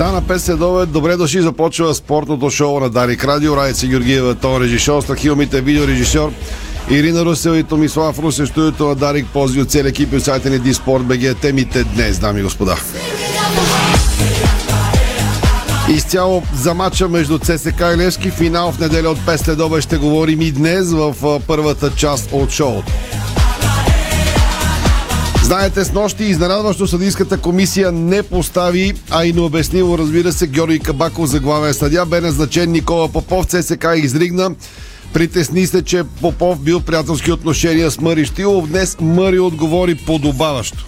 Стана 5 следове. Добре дошли. Започва спортното шоу на Дарик Радио. Райца Георгиева, тон режисьор, Страхилмите, видеорежисьор. Ирина Русел и Томислав Русев, студиото на Дарик Пози от цели екип от сайта ни Диспорт БГ. Темите днес, дами и господа. Изцяло за матча между ЦСК и Левски. Финал в неделя от 5 следобе ще говорим и днес в първата част от шоуто. Знаете, с нощи изненадващо съдийската комисия не постави, а и необяснимо, разбира се, Георги Кабаков за главен съдя. Бе назначен Никола Попов, ЦСК изригна. Притесни се, че Попов бил приятелски отношения с Мъри Штилов. Днес Мъри отговори подобаващо.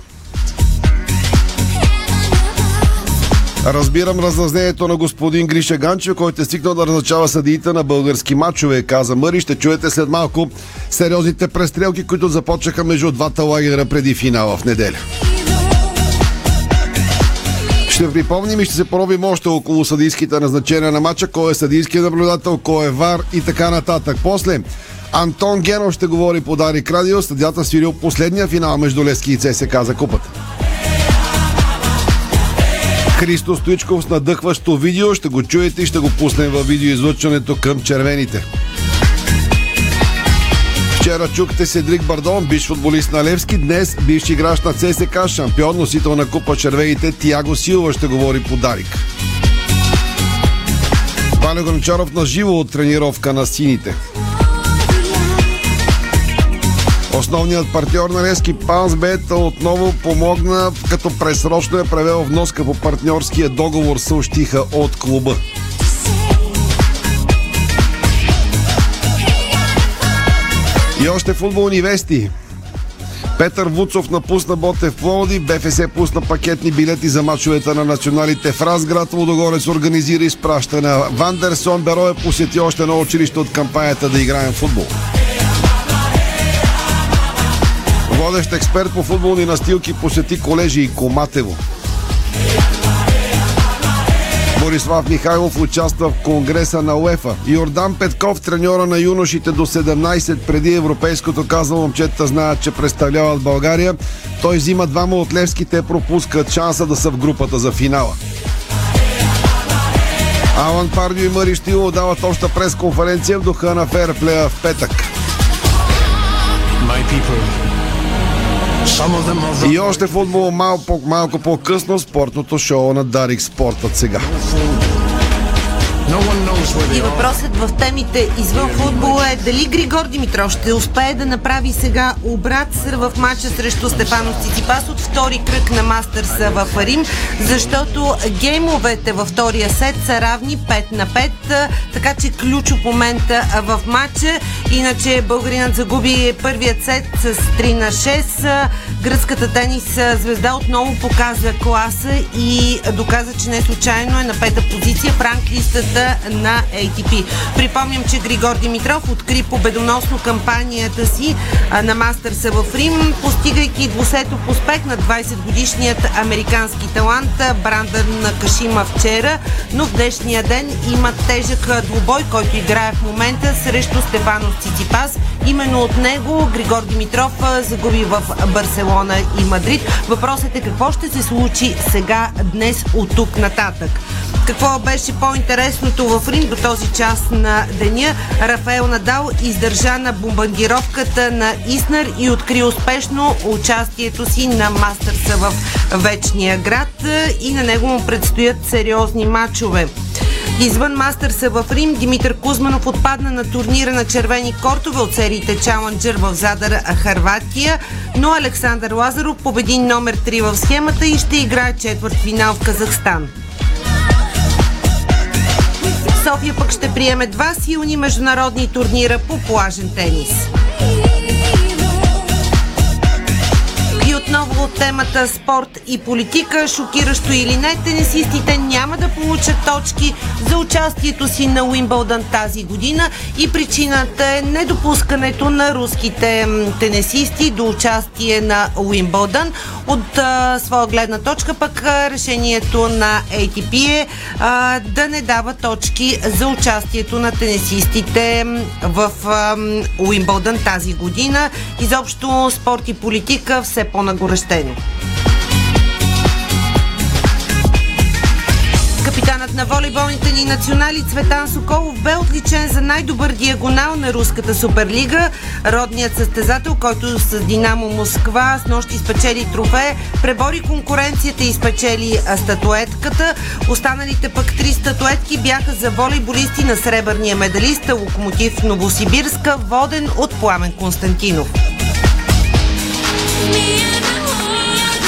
Разбирам разлазнението на господин Гриша Ганчев, който е стигнал да назначава съдиите на български матчове, каза Мъри. Ще чуете след малко сериозните престрелки, които започнаха между двата лагера преди финала в неделя. Ще припомним и ще се поробим още около съдийските назначения на матча, кой е съдийски наблюдател, кой е вар и така нататък. После Антон Генов ще говори по Дарик Радио, съдята свирил последния финал между Лески и ЦСК за купата. Христо Стоичков с надъхващо видео. Ще го чуете и ще го пуснем във видеоизлъчването към червените. Вчера чухте Седрик Бардон, биш футболист на Левски. Днес бивш играч на ЦСК, шампион, носител на купа червените, Тиаго Силва ще говори по Дарик. Валя Гончаров на живо от тренировка на сините. Основният партньор на Лески Пансбет отново помогна, като пресрочно е превел вноска по партньорския договор, съобщиха от клуба. И още футболни вести. Петър Вуцов напусна Ботев Пловдив, БФС пусна пакетни билети за мачовете на националите в Разград. Лудогорец организира изпращане. Вандерсон Берое посети още едно училище от кампанията да играем в футбол. Водещ експерт по футболни настилки посети колежи и Коматево. Борислав Михайлов участва в Конгреса на УЕФА. Йордан Петков, треньора на юношите до 17 преди Европейското, казва момчета знаят, че представляват България. Той взима двама от Левските, пропускат шанса да са в групата за финала. Алан Пардио и Мари Штило дават обща пресконференция в духа на Ферплея в петък. My people. И още футбол малко, малко по-късно спортното шоу на Дарик Спортът сега. И въпросът в темите извън футбола е дали Григор Димитров ще успее да направи сега обрат в матча срещу Стефанов Циципас от втори кръг на Мастърса в Рим, защото геймовете във втория сет са равни 5 на 5, така че ключов момент в матча. Иначе българинът загуби първият сет с 3 на 6. Гръцката тенис звезда отново показа класа и доказа, че не случайно е на пета позиция в ранглистата на ATP. Припомням, че Григор Димитров откри победоносно кампанията си на Мастърса в Рим, постигайки двусетов успех на 20-годишният американски талант Брандън Кашима вчера, но в днешния ден има тежък двубой, който играе в момента срещу Стефанов Циципас. Именно от него Григор Димитров загуби в Барселона и Мадрид. Въпросът е какво ще се случи сега, днес, от тук нататък. Какво беше по-интересното в Рим до този час на деня? Рафаел Надал издържа на бомбардировката на Иснар и откри успешно участието си на Мастърса в Вечния град и на него му предстоят сериозни матчове. Извън Мастърса в Рим, Димитър Кузманов отпадна на турнира на червени кортове от сериите Чаланджер в Задар, Харватия, но Александър Лазаров победи номер 3 в схемата и ще играе четвърт финал в Казахстан. София пък ще приеме два силни международни турнира по плажен тенис. Отново от темата спорт и политика. Шокиращо или не, тенисистите няма да получат точки за участието си на Уимбълдън тази година и причината е недопускането на руските тенисисти до участие на Уимбълдън. От а, своя гледна точка пък решението на ATP е а, да не дава точки за участието на тенисистите в а, Уимбълдън тази година. Изобщо спорт и политика все по-нагорещени. Капитанът на волейболните ни национали Цветан Соколов бе отличен за най-добър диагонал на Руската суперлига. Родният състезател, който с Динамо Москва с нощи спечели трофе, пребори конкуренцията и спечели статуетката. Останалите пък три статуетки бяха за волейболисти на сребърния медалист Локомотив Новосибирска, воден от Пламен Константинов.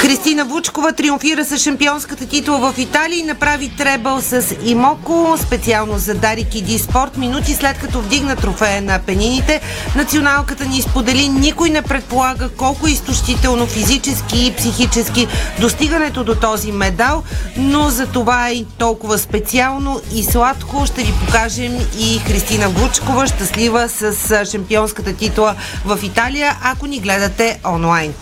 Кристина Вучкова триумфира с шампионската титла в Италия и направи требъл с Имоко, специално за Дарик Иди Спорт. Минути след като вдигна трофея на пенините, националката ни сподели, никой не предполага колко изтощително физически и психически достигането до този медал, но за това е и толкова специално и сладко. Ще ви покажем и Кристина Вучкова, щастлива с шампионската титла в Италия, ако ни гледате онлайн.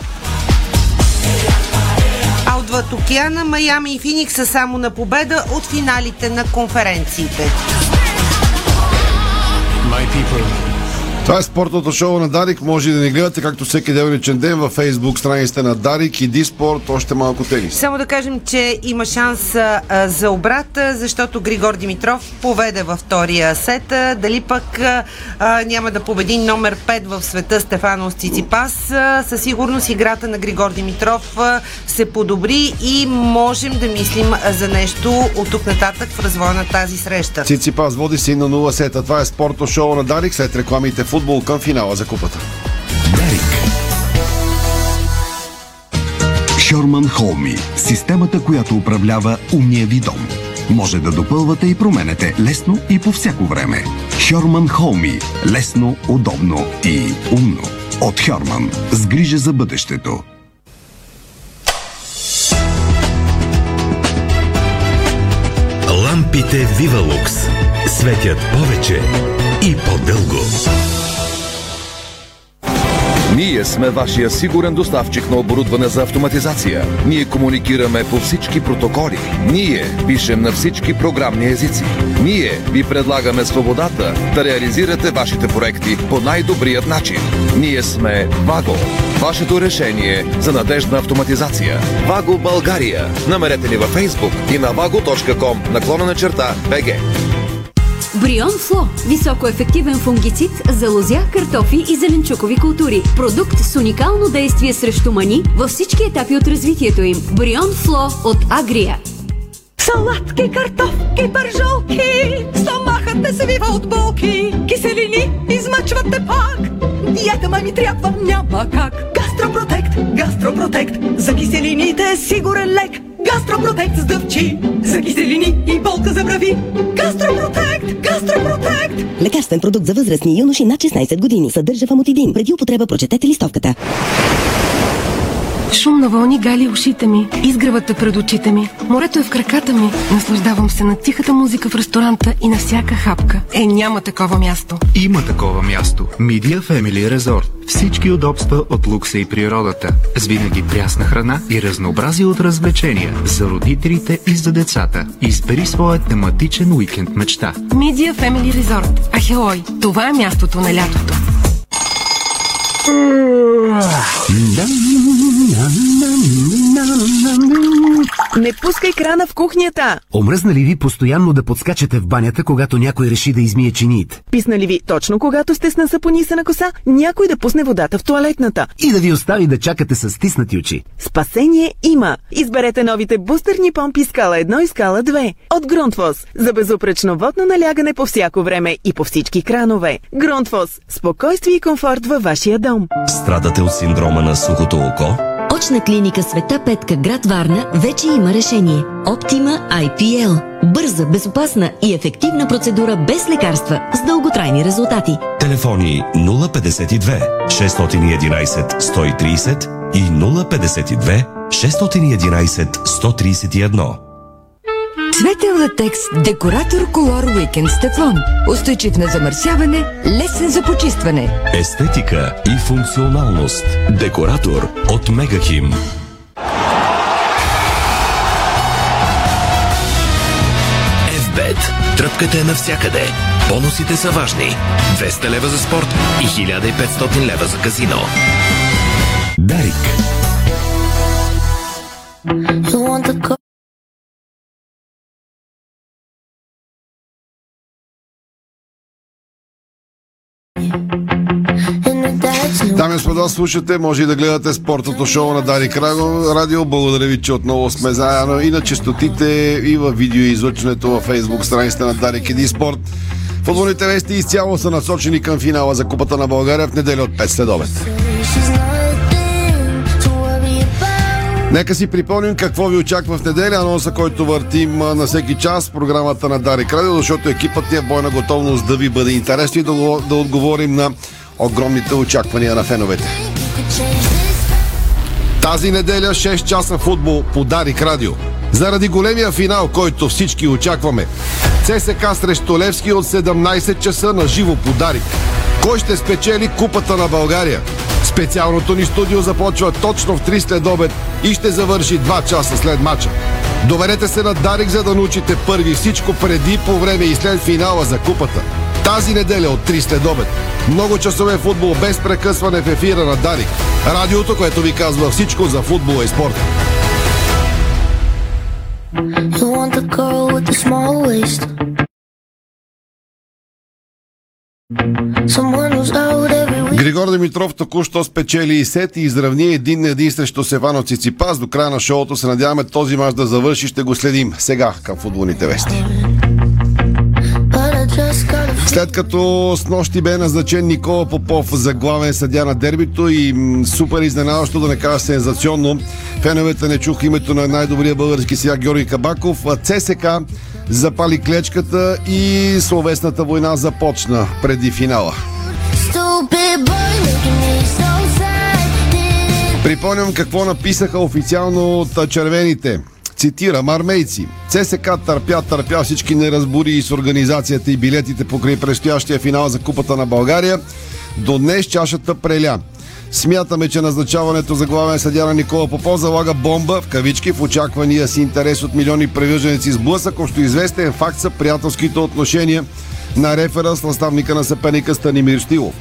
Отвъд океана Майами и Финикс са само на победа от финалите на конференциите. My people. Това е спортното шоу на Дарик. Може да ни гледате както всеки делничен ден във Facebook страниците на Дарик и Диспорт, още малко тенис. Само да кажем, че има шанс а, за обрат, защото Григор Димитров поведе във втория сет. А, дали пък а, няма да победи номер 5 в света Стефанос Циципас. А, със сигурност играта на Григор Димитров а, се подобри и можем да мислим за нещо от тук нататък в развоя на тази среща. Циципас води си на 0 сета. Това е спортно шоу на Дарик след рекламите футбол към финала за купата. Шорман Холми – системата, която управлява умния ви дом. Може да допълвате и променете лесно и по всяко време. Шорман Холми – лесно, удобно и умно. От Хорман – с грижа за бъдещето. Лампите Вивалукс светят повече и по-дълго. Ние сме вашия сигурен доставчик на оборудване за автоматизация. Ние комуникираме по всички протоколи. Ние пишем на всички програмни езици. Ние ви предлагаме свободата да реализирате вашите проекти по най-добрият начин. Ние сме Ваго. Вашето решение за надежна автоматизация. Ваго България. Намерете ни във Facebook и на vago.com наклона на черта BG. Брион Фло – високоефективен фунгицид за лозя, картофи и зеленчукови култури. Продукт с уникално действие срещу мани във всички етапи от развитието им. Брион Фло от Агрия. Салатки, картофки, пържолки, стомахът не се вива от болки, киселини измъчват те пак. Диета ма ми трябва, няма как. Гастропротект, гастропротект, за киселините е сигурен лек. Гастропротект с дъвчи, за киселини и болка за брави. Гастропротект, гастропротект. Лекарствен продукт за възрастни юноши над 16 години. Съдържа фамотидин. Преди употреба прочетете листовката. Шум на вълни гали ушите ми, изгревата пред очите ми. Морето е в краката ми. Наслаждавам се на тихата музика в ресторанта и на всяка хапка. Е, няма такова място. Има такова място. Media Family Resort. Всички удобства от лукса и природата. С винаги прясна храна и разнообразие от развлечения за родителите и за децата. Избери своя тематичен уикенд мечта. Media Family Resort. Ахелой. Това е мястото на лятото. Не пускай крана в кухнята. Омръзна ли ви постоянно да подскачате в банята, когато някой реши да измие чиниите? Писна ли ви точно когато сте с насапонисана коса, някой да пусне водата в туалетната? И да ви остави да чакате с стиснати очи. Спасение има! Изберете новите бустерни помпи скала 1 и скала 2 от Грунтвос за безупречно водно налягане по всяко време и по всички кранове. Грунтвос – спокойствие и комфорт във вашия дом. Страдате от синдрома на сухото око? Очна клиника Света Петка, град Варна, вече има решение. Оптима IPL. Бърза, безопасна и ефективна процедура без лекарства с дълготрайни резултати. Телефони 052 611 130 и 052 611 131. Цветен латекс Декоратор Колор Уикенд с тефлон. Устойчив на замърсяване, лесен за почистване. Естетика и функционалност. Декоратор от Мегахим. FBET. Тръпката е навсякъде. Бонусите са важни. 200 лева за спорт и 1500 лева за казино. Дарик. Дами и господа, слушате, може и да гледате спортното шоу на Дари Краго Радио. Благодаря ви, че отново сме заедно и на частотите, и в видео излъчването във фейсбук страницата на Дарик Еди Спорт. Футболните вести изцяло са насочени към финала за Купата на България в неделя от 5 след обед. Нека си припомним какво ви очаква в неделя, анонса, който въртим на всеки час програмата на Дарик Радио, защото екипът ни е бойна готовност да ви бъде интересно и да, да отговорим на огромните очаквания на феновете. Тази неделя 6 часа футбол по Дарик Радио. Заради големия финал, който всички очакваме. ЦСК срещу Левски от 17 часа на живо по Дарик. Кой ще спечели Купата на България? Специалното ни студио започва точно в 3 след обед и ще завърши 2 часа след матча. Доверете се на Дарик, за да научите първи всичко преди, по време и след финала за Купата. Тази неделя от 3 след обед. Много часове футбол без прекъсване в ефира на Дарик. Радиото, което ви казва всичко за футбола и спорта. You want the girl with the small waist. Someone who's out every week. Григор Димитров току-що спечели и сет и изравни един на един срещу Севано Циципас. До края на шоуто се надяваме този мач да завърши. Ще го следим сега към футболните вести. След като с нощи бе назначен Никола Попов за главен съдя на дербито и супер изненадващо да не кажа сензационно, феновете не чуха името на най-добрия български сега Георги Кабаков. А ЦСК запали клечката и словесната война започна преди финала. Припомням какво написаха официално червените. Цитирам, армейци. ЦСК търпя, търпя всички неразбори с организацията и билетите покрай предстоящия финал за Купата на България. До днес чашата преля. Смятаме, че назначаването за главен съдя на Никола Попов залага бомба в кавички в очаквания си интерес от милиони привърженици с блъсък. Общо известен факт са приятелските отношения на рефера с наставника на съперника Станимир Штилов.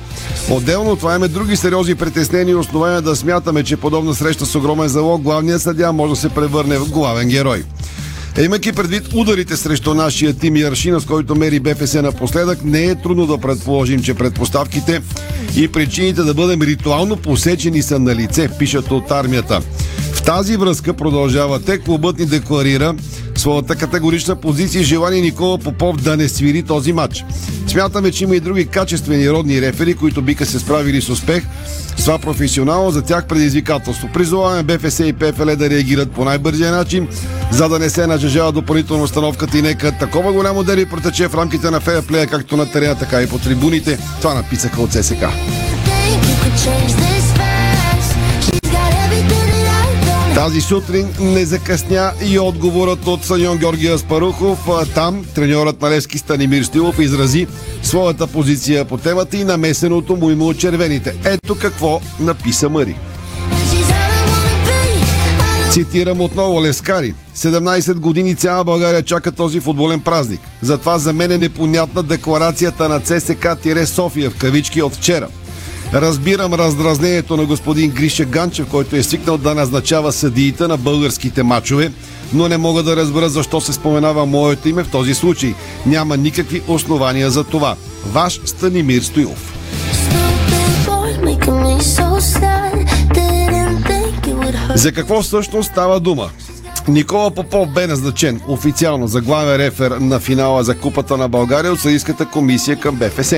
Отделно от това имаме други сериозни притеснения и основания да смятаме, че подобна среща с огромен залог главният съдя може да се превърне в главен герой. Имайки предвид ударите срещу нашия тим и аршина, с който мери БФС напоследък, не е трудно да предположим, че предпоставките и причините да бъдем ритуално посечени са на лице, пишат от армията. Тази връзка продължава те, клубът ни декларира своята категорична позиция и желание Никола Попов да не свири този матч. Смятаме, че има и други качествени родни рефери, които биха се справили с успех с това професионално за тях предизвикателство. Призоваваме БФС и ПФЛ да реагират по най-бързия начин, за да не се нажежава допълнително установката и нека такова голямо дерби протече в рамките на фейерплея, както на терена, така и по трибуните. Това написаха от ССК. Тази сутрин не закъсня и отговорът от Саньон Георги Аспарухов. А Там треньорът на Левски Станимир Стилов изрази своята позиция по темата и намесеното му име от червените. Ето какво написа Мари. Цитирам отново Лескари. 17 години цяла България чака този футболен празник. Затова за мен е непонятна декларацията на ЦСК-София в кавички от вчера. Разбирам раздразнението на господин Гриша Ганчев, който е свикнал да назначава съдиите на българските матчове, но не мога да разбера защо се споменава моето име в този случай. Няма никакви основания за това. Ваш Станимир Стоилов. За какво всъщност става дума? Никола Попов бе назначен официално за главен рефер на финала за Купата на България от Съдийската комисия към БФС.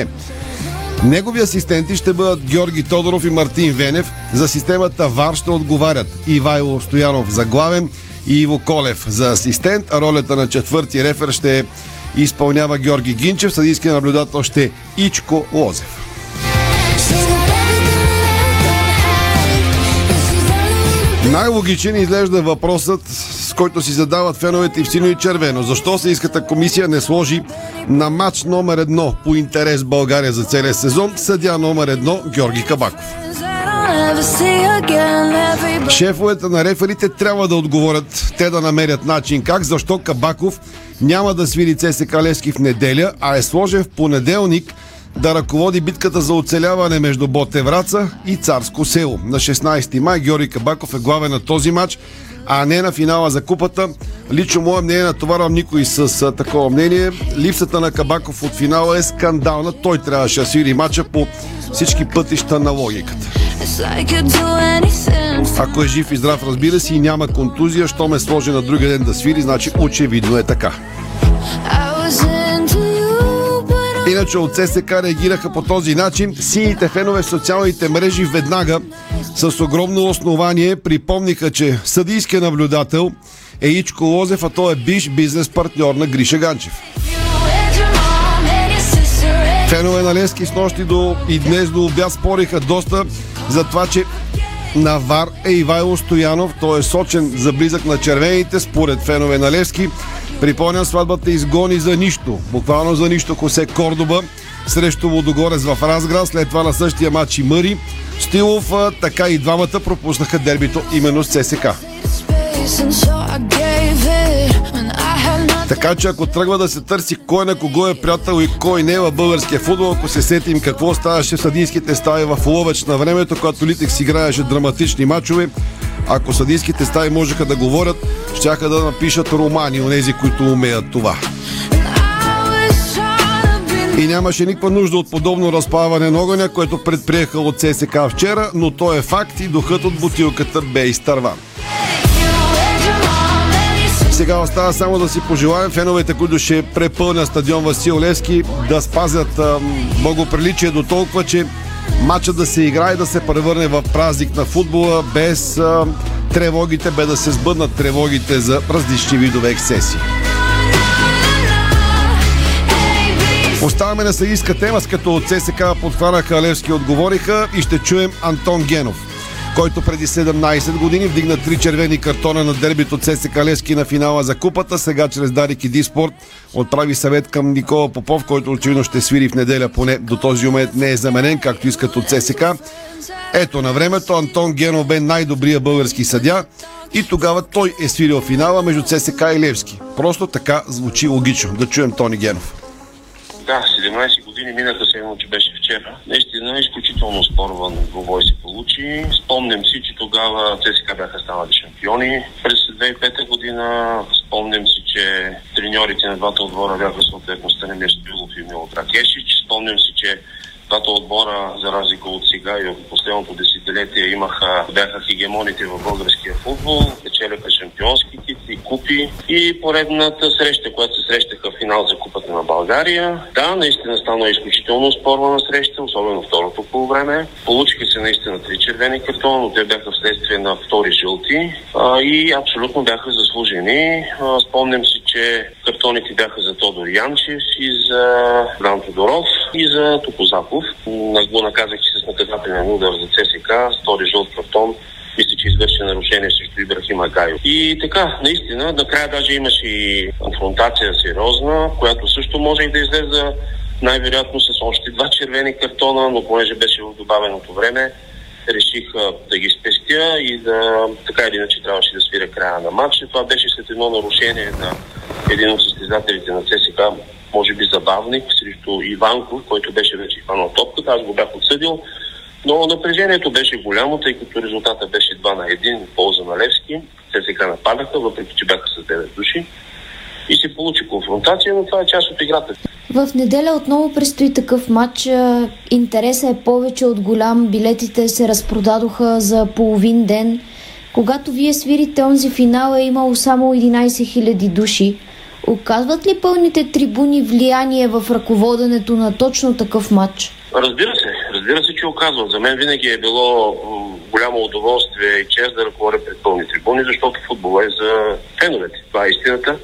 Негови асистенти ще бъдат Георги Тодоров и Мартин Венев. За системата ВАР ще отговарят Ивайло Стоянов за главен и Иво Колев за асистент, а ролята на четвърти рефер ще изпълнява Георги Гинчев, съдийски наблюдател ще е Ичко Лозев. Най-логичен изглежда въпросът, с който си задават феновете в сино и червено. Защо се иската комисия не сложи на матч номер едно по интерес България за целия сезон съдя номер едно Георги Кабаков? Шефовете на реферите трябва да отговорят, те да намерят начин как, защо Кабаков няма да свири ЦСК Левски в неделя, а е сложен в понеделник да ръководи битката за оцеляване между Ботевраца и Царско село. На 16 май Георги Кабаков е главен на този матч, а не на финала за купата. Лично мое мнение, натоварвам никой с такова мнение. Липсата на Кабаков от финала е скандална. Той трябваше да свири матча по всички пътища на логиката. Ако е жив и здрав, разбира се, и няма контузия, що ме сложи на другия ден да свири, значи очевидно е така. Иначе от ССК реагираха по този начин. Сините фенове в социалните мрежи веднага с огромно основание припомниха, че съдийския наблюдател е Ичко Лозев, а той е биш бизнес партньор на Гриша Ганчев. Фенове на Лески с нощи до и днес до обяд спориха доста за това, че на ВАР е Ивайло Стоянов. Той е сочен за близък на червените, според фенове на Левски. Припомням, сватбата изгони за нищо. Буквално за нищо Хосе Кордоба срещу Водогорец в Разград. След това на същия матч и Мъри. Стилов, така и двамата пропуснаха дербито именно с ССК. Така че ако тръгва да се търси кой на кого е приятел и кой не е в българския футбол, ако се сетим какво ставаше в съдийските стаи в Ловеч на времето, когато Литекс играеше драматични матчове, ако съдийските стаи можеха да говорят, щяха да напишат романи, онези, които умеят това. И нямаше никаква нужда от подобно разпаване на огъня, което предприеха от ССК вчера, но то е факт и духът от бутилката бе изтърван. Сега остава само да си пожелаем феновете, които ще препълнят стадион Васил Левски, да спазят а, богоприличие до толкова, че матчът да се играе и да се превърне в празник на футбола без а, тревогите, бе да се сбъднат тревогите за различни видове ексеси. Оставаме на съдийска тема, с като от ССК подхванаха Левски отговориха и ще чуем Антон Генов който преди 17 години вдигна три червени картона на дербито от ССК Левски на финала за купата. Сега чрез Дарик и Диспорт отправи съвет към Никола Попов, който очевидно ще свири в неделя, поне до този момент не е заменен, както искат от ССК. Ето на времето Антон Генов бе най-добрия български съдя и тогава той е свирил финала между ЦСК и Левски. Просто така звучи логично. Да чуем Тони Генов. Да, 17 години минаха се че беше вчера. Наистина изключително спорван двобой се получи. Спомням си, че тогава ЦСКА бяха станали шампиони. През 2005 година спомням си, че треньорите на двата отбора бяха съответно Станимир Стоилов и Мило Тракешич. Спомням си, че двата отбора, за разлика от сега и от последното десетилетие, имаха, бяха хегемоните в българския футбол, печеляха шампионски титли, купи и поредната среща, която се срещаха в финал за купата на България. Да, наистина стана изключително спорвана среща, особено второто по време. Получиха се наистина три червени картона, но те бяха вследствие на втори жълти а, и абсолютно бяха заслужени. А, спомням си, че картоните бяха за Тодор Янчев и за Дан Тодоров и за Топозапов. М, Го наказах и с наказателен удар за ЦСК, втори жълт картон мисля, че извърши нарушение срещу Ибрахим Агайо. И така, наистина, накрая даже имаше и конфронтация сериозна, която също може и да излезе най-вероятно с още два червени картона, но понеже беше в добавеното време, реших да ги спестя и да така или иначе трябваше да свиря края на матча. Това беше след едно нарушение на един от състезателите на ЦСК, може би забавник, срещу Иванков, който беше вече хванал топката. Аз го бях отсъдил. Но напрежението беше голямо, тъй като резултата беше 2 на 1 в полза на Левски. ЦСК нападаха, въпреки че бяха с 9 души. И се получи конфронтация, но това е част от играта. В неделя отново предстои такъв матч. Интересът е повече от голям. Билетите се разпродадоха за половин ден. Когато вие свирите онзи финал е имало само 11 000 души. Оказват ли пълните трибуни влияние в ръководенето на точно такъв матч? Разбира се, разбира се, че оказват. За мен винаги е било голямо удоволствие и чест да ръководя пред пълни трибуни, защото футбол е за феновете. Това е истината.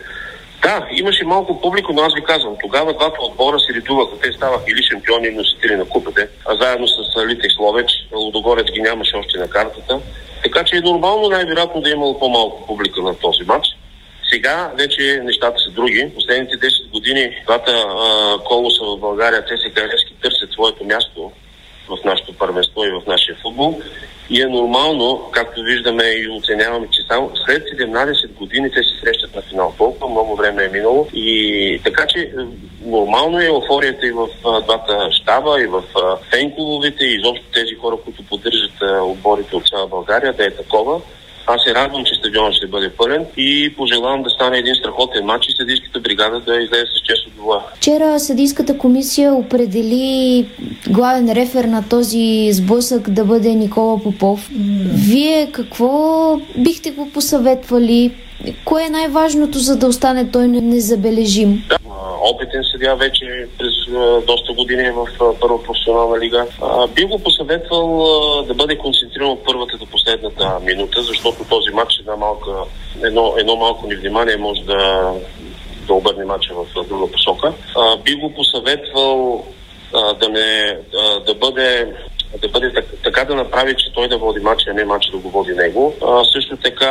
Да, имаше малко публико, но аз ви казвам, тогава двата отбора се редуваха. Те ставаха или шампиони, и носители на купите, а заедно с Литекс Ловеч, Лудогорец ги нямаше още на картата. Така че е нормално най-вероятно да е имало по-малко публика на този матч. Сега вече нещата са други. Последните 10 години двата а, колоса в България, ЦСК Левски търсят своето място в нашето първенство и в нашия футбол. И е нормално, както виждаме и оценяваме, че само след 17 години те се срещат на финал. Толкова много време е минало. И така че е, нормално е еуфорията и в а, двата щаба, и в а, фенклубовете, и изобщо тези хора, които поддържат а, отборите от цяла България, да е такова. Аз се радвам, че стадионът ще бъде пълен и пожелавам да стане един страхотен матч и съдийската бригада да излезе с чест от това. Вчера съдийската комисия определи главен рефер на този сблъсък да бъде Никола Попов. Вие какво бихте го посъветвали? Кое е най-важното, за да остане той незабележим? Да, опитен съдия вече през доста години в а, първа професионална лига. Би го посъветвал а, да бъде концентриран от първата до последната минута, защото този матч една малка, едно, едно малко невнимание може да, да обърне матча в друга посока. Би го посъветвал да, не, да бъде да бъде так, така да направи, че той да води матча, а не матча да го води него. А, също така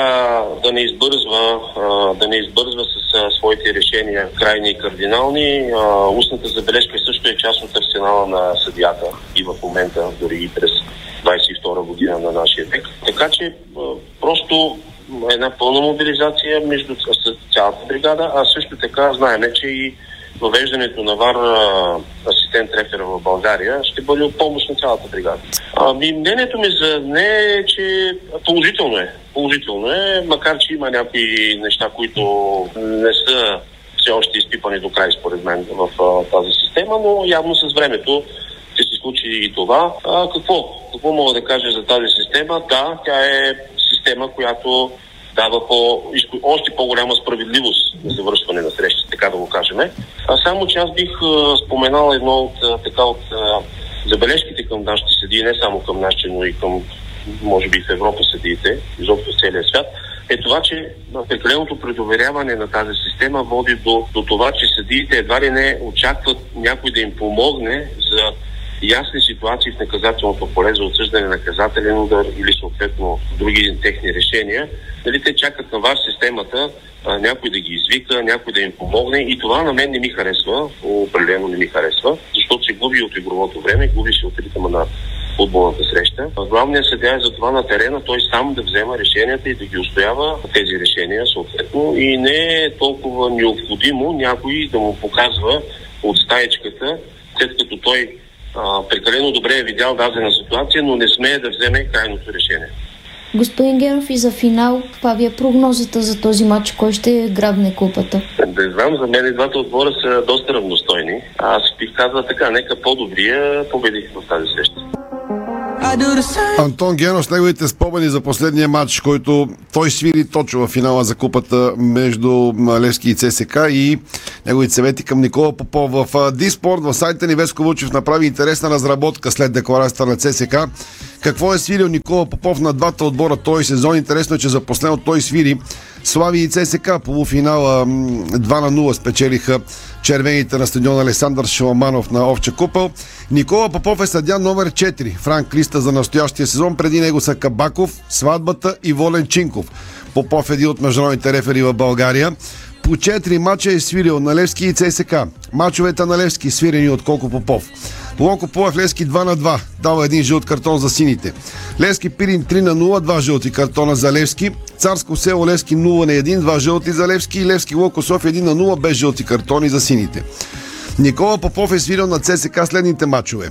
да не избързва, а, да не избързва с а, своите решения крайни и кардинални. А, устната забележка също е част от арсенала на съдията и в момента, дори и през 22 година на нашия век. Така че а, просто една пълна мобилизация между цялата бригада, а също така знаеме, че и въвеждането на ВАР асистент рефера в България ще бъде от помощ на цялата бригада. Ами, мнението ми за не е, че положително е. Положително е, макар че има някои неща, които не са все още изпипани до край, според мен, в а, тази система, но явно с времето ще се случи и това. А, какво? Какво мога да кажа за тази система? Да, тя е система, която дава по, още по-голяма справедливост завършване на срещите, така да го кажем. А само че аз бих споменал едно от, така, от забележките към нашите съдии, не само към нашите, но и към, може би, в Европа съдиите, изобщо в целия свят, е това, че прекаленото предоверяване на тази система води до, до това, че съдиите едва ли не очакват някой да им помогне за ясни ситуации в наказателното поле за отсъждане на наказателен удар или съответно други техни решения, нали, те чакат на вас системата а, някой да ги извика, някой да им помогне. И това на мен не ми харесва, определено не ми харесва, защото се губи от игровото време, губи се от ритъма на футболната среща. Главният съдя е за това на терена той сам да взема решенията и да ги устоява тези решения съответно. И не е толкова необходимо някой да му показва от стаечката, след като той а, прекалено добре е видял дадена ситуация, но не смее да вземе крайното решение. Господин Генов и за финал, каква ви е прогнозата за този матч? Кой ще грабне купата? Не знам, за мен и двата отбора са доста равностойни. Аз бих казал така, нека по-добрия победих в тази среща. Антон Генов с неговите спомени за последния матч, който той свири точно в финала за купата между Левски и ЦСК и неговите съвети към Никола Попов. В Диспорт, в сайта ни Веско Вучев направи интересна разработка след декларацията на ЦСК. Какво е свирил Никола Попов на двата отбора този сезон? Интересно е, че за последно той свири Слави и ЦСК. Полуфинала 2 на 0 спечелиха червените на стадион Александър Шаламанов на Овча купел. Никола Попов е съдя номер 4 в ранг листа за настоящия сезон. Преди него са Кабаков, Сватбата и Волен Чинков. Попов е един от международните рефери в България. По 4 мача е свирил на Левски и ЦСК. Мачовете на Левски свирени от Колко Попов. Локо Поев Левски 2 на 2. Дава един жълт картон за сините. Левски Пирин 3 на 0. Два жълти картона за Левски. Царско село Левски 0 на 1. Два жълти за Левски. И Левски Локо София 1 на 0 без жълти картони за сините. Никола Попов е свирил на ЦСК следните мачове.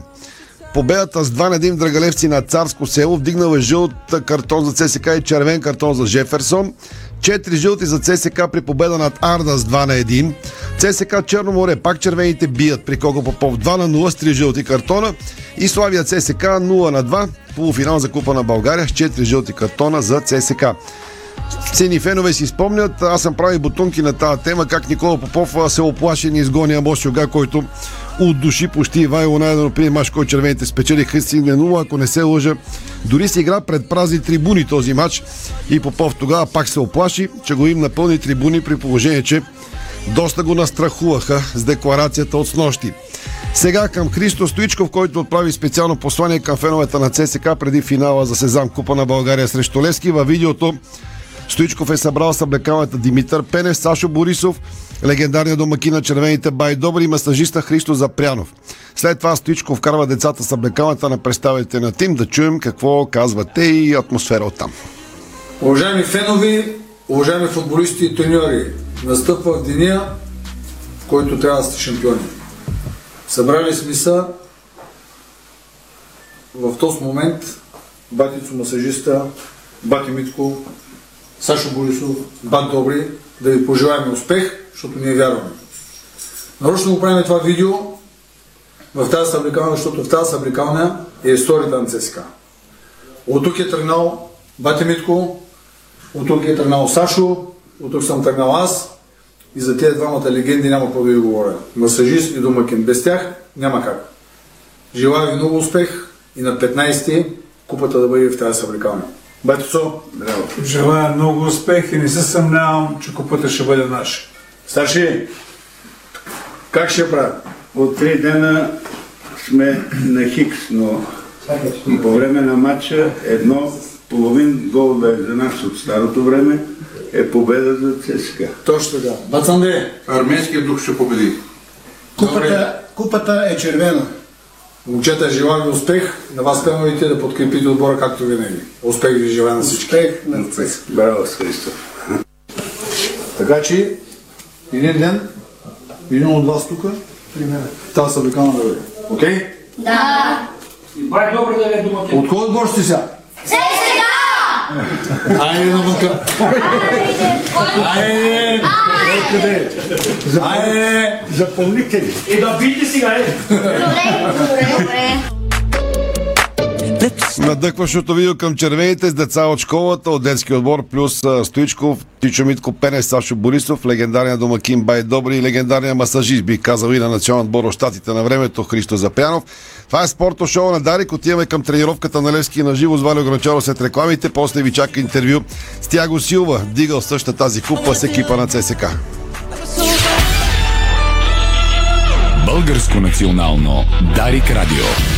Победата с 2 на 1 Драгалевци на Царско село. Вдигнал е жълт картон за ЦСК и червен картон за Жеферсон. 4 жълти за ЦСК при победа над Арда с 2 на 1. ЦСК Черно море, пак червените бият при Кого Попов 2 на 0 с 3 жълти картона. И Славия ЦСК 0 на 2. Полуфинал за Купа на България с 4 жълти картона за ЦСК. Цени фенове си спомнят, аз съм прави бутунки на тази тема, как Никола Попов се оплаши и изгони Амос Юга, който от души почти Ивайло Найденов при мач, който червените спечелиха на 0, ако не се лъжа. Дори се игра пред празни трибуни този матч и Попов тогава пак се оплаши, че го им напълни трибуни при положение, че доста го настрахуваха с декларацията от снощи. Сега към Христо Стоичков, който отправи специално послание към феновете на ЦСК преди финала за Сезам Купа на България срещу Лески. Във видеото Стоичков е събрал съблекалната Димитър Пенев, Сашо Борисов, легендарния домакин на червените Бай Добри и масажиста Христо Запрянов. След това Стоичков вкарва децата с облекалната на представителите на тим да чуем какво казват те и атмосфера от там. Уважаеми фенови, уважаеми футболисти и треньори, настъпва деня, в който трябва да сте шампиони. Събрали сме са в този момент батицо масажиста, бати Митко, Сашо Борисов, бат Добри, да ви пожелаем успех, защото ние вярваме. Нарочно го правим това видео в тази съблекална, защото в тази съблекална е историята на ЦСКА. От тук е тръгнал бати Митко, от тук е тръгнал Сашо, от тук съм тръгнал аз и за тези двамата легенди няма какво да ви говоря. Масажист и домакин. Без тях няма как. Желая ви много успех и на 15-ти купата да бъде в тази съблекална. Батицо, браво. Желая много успех и не се съмнявам, че купата ще бъде наша. Старши, как ще правя? От три дена сме на Хикс, но по време на матча едно половин гол да е за нас от старото време е победа за ЦСКА. Точно така. Бацанде, армейският дух ще победи. Купата, купата е червена. Момчета, желая ви успех. На вас феновите да подкрепите отбора както винаги. Успех ви желая на всички. Успех на ЦСКА. Браво, с Христо. Така че, един ден, един от вас тук, при мен, тази съблекална да бъде. Окей? Да. Бай, добре да е думата. От кой отбор сте сега? Айде навънка! Айде! Къде? Айде! Запомните ли? И да бийте сега, е! Надъхващото видео към червените с деца от школата, от детски отбор, плюс Стоичков, Тичо Митко Пенес, Сашо Борисов, легендарния домакин Бай Добри и легендарния масажист, бих казал и на национален отбор от щатите на времето, Христо Запянов. Това е спорто шоу на Дарик. Отиваме към тренировката на Левски на живо с Валио Гранчаро след рекламите. После ви чака интервю с Тяго Силва, дигал същата тази купа с екипа на ЦСК. Българско национално Дарик Радио.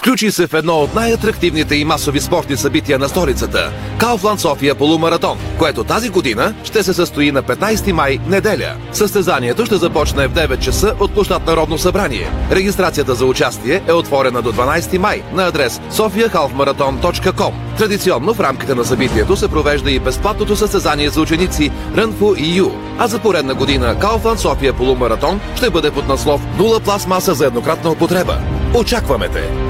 Включи се в едно от най-атрактивните и масови спортни събития на столицата – Кауфланд София полумаратон, което тази година ще се състои на 15 май, неделя. Състезанието ще започне в 9 часа от площад Народно събрание. Регистрацията за участие е отворена до 12 май на адрес sofiahalfmarathon.com. Традиционно в рамките на събитието се провежда и безплатното състезание за ученици Run for EU, а за поредна година Кауфланд София полумаратон ще бъде под наслов Нула пластмаса за еднократна употреба. Очакваме те!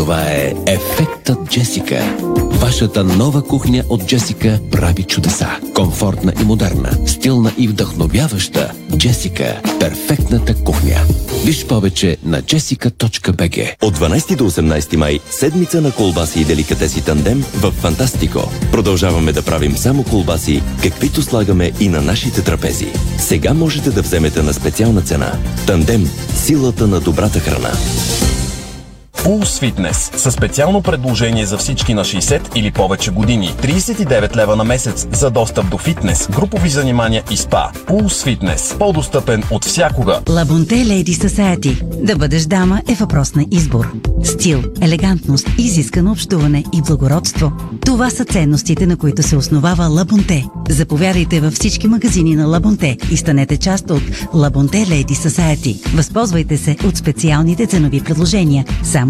Това е Ефектът Джесика. Вашата нова кухня от Джесика прави чудеса. Комфортна и модерна, стилна и вдъхновяваща. Джесика – перфектната кухня. Виж повече на jessica.bg От 12 до 18 май седмица на колбаси и деликатеси тандем в Фантастико. Продължаваме да правим само колбаси, каквито слагаме и на нашите трапези. Сега можете да вземете на специална цена. Тандем – силата на добрата храна. Pulse Fitness със специално предложение за всички на 60 или повече години. 39 лева на месец за достъп до фитнес, групови занимания и спа. Pulse Fitness. По-достъпен от всякога. Лабонте Lady Society. Да бъдеш дама е въпрос на избор. Стил, елегантност, изискано общуване и благородство. Това са ценностите, на които се основава Лабонте. Заповядайте във всички магазини на Лабонте и станете част от Лабонте Lady Society. Възползвайте се от специалните ценови предложения само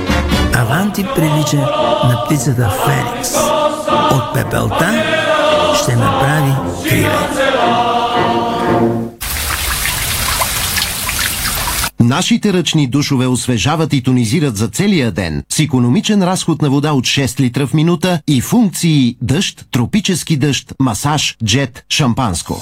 Аванти прилича на птицата Феникс. От пепелта ще направи криле. Нашите ръчни душове освежават и тонизират за целия ден с економичен разход на вода от 6 литра в минута и функции дъжд, тропически дъжд, масаж, джет, шампанско.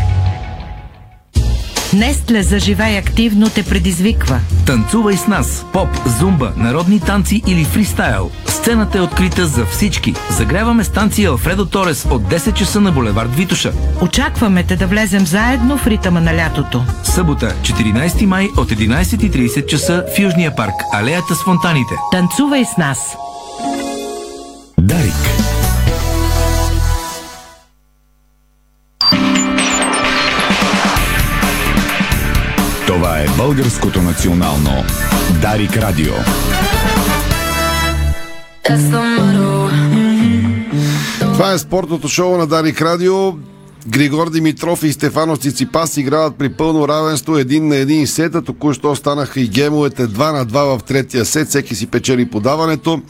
Нестле заживей активно те предизвиква. Танцувай с нас. Поп, зумба, народни танци или фристайл. Сцената е открита за всички. Загряваме станция Алфредо Торес от 10 часа на булевард Витуша. Очакваме те да влезем заедно в ритъма на лятото. Събота, 14 май от 11.30 часа в Южния парк, алеята с фонтаните. Танцувай с нас. Българското национално Дарик Радио. Това е спортното шоу на Дарик Радио. Григор Димитров и Стефано Циципас играват при пълно равенство един на един сета. Току-що станаха и гемовете 2 на 2 в третия сет. Всеки си печели подаването.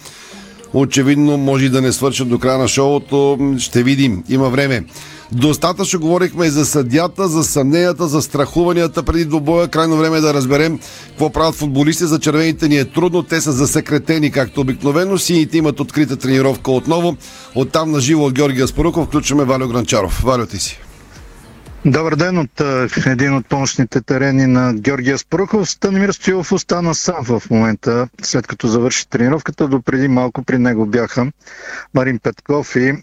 Очевидно може да не свършат до края на шоуто. Ще видим. Има време. Достатъчно говорихме и за съдята, за съмненията, за страхуванията преди двобоя. Крайно време е да разберем какво правят футболисти. За червените ни е трудно. Те са засекретени, както обикновено. Сините имат открита тренировка отново. Оттам на живо от Георги Аспаруков включваме Валио Гранчаров. Валио ти си. Добър ден от един от помощните терени на Георгия Спрухов. Станимир Стоилов остана сам в момента, след като завърши тренировката. До малко при него бяха Марин Петков и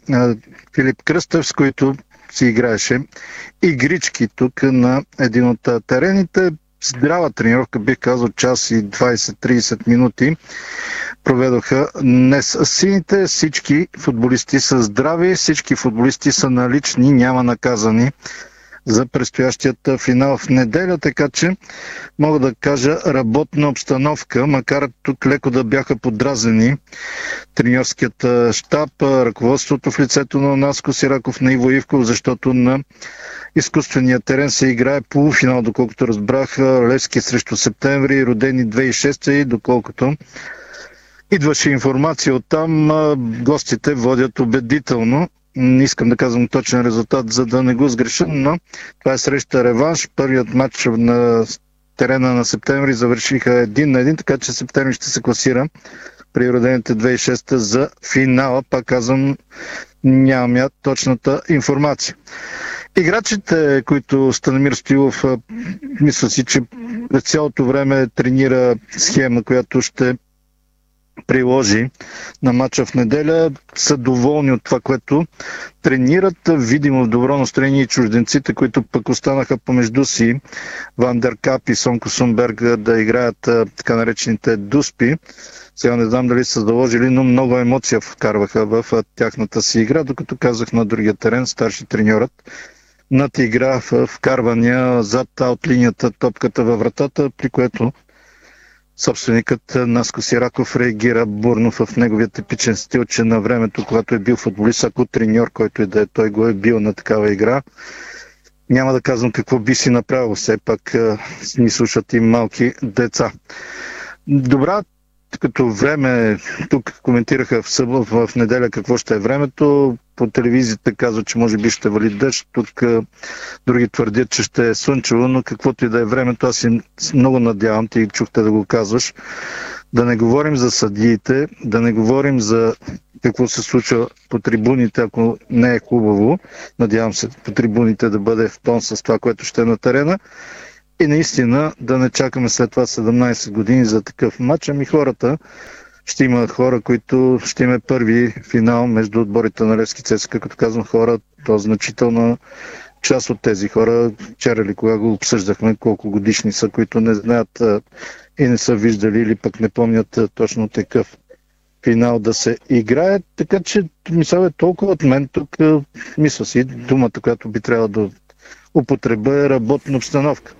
Филип Кръстев, с които си играеше игрички тук на един от терените. Здрава тренировка, бих казал, час и 20-30 минути проведоха днес. Сините всички футболисти са здрави, всички футболисти са налични, няма наказани за предстоящият финал в неделя, така че мога да кажа работна обстановка, макар тук леко да бяха подразени треньорският штаб, ръководството в лицето на Наско Сираков на Иво Ивков, защото на изкуствения терен се играе полуфинал, доколкото разбрах Левски срещу септември, родени 2006 и доколкото идваше информация от там, гостите водят убедително не искам да казвам точен резултат, за да не го сгреша, но това е среща реванш. Първият матч на терена на септември завършиха един на един, така че септември ще се класира при родените 2006 за финала. Пак казвам, нямам я точната информация. Играчите, които Станамир Стоилов мисля си, че цялото време тренира схема, която ще приложи на матча в неделя, са доволни от това, което тренират. Видимо в добро настроение и чужденците, които пък останаха помежду си, Вандер Кап и Сонко Сумберг да играят така наречените дуспи. Сега не знам дали са заложили, но много емоция вкарваха в тяхната си игра, докато казах на другия терен, старши треньорът над игра в вкарвания зад от линията топката във вратата, при което Собственикът Наско Сираков реагира бурно в неговия типичен стил, че на времето, когато е бил футболист, ако треньор, който и да е, той го е бил на такава игра. Няма да казвам какво би си направил, все пак ни слушат и малки деца. Добра като време, тук коментираха в, съб... в неделя какво ще е времето, по телевизията казва, че може би ще вали дъжд, тук други твърдят, че ще е слънчево, но каквото и да е времето, аз си много надявам, ти чухте да го казваш, да не говорим за съдиите, да не говорим за какво се случва по трибуните, ако не е хубаво. Надявам се по трибуните да бъде в тон с това, което ще е на терена. И наистина да не чакаме след това 17 години за такъв матч, ами хората ще има хора, които ще има първи финал между отборите на Левски Цеска. Като казвам хора, то значителна част от тези хора, вчера ли кога го обсъждахме, колко годишни са, които не знаят и не са виждали или пък не помнят точно такъв финал да се играе. Така че мисля е толкова от мен тук, мисля си, думата, която би трябвало да употреба е работна обстановка.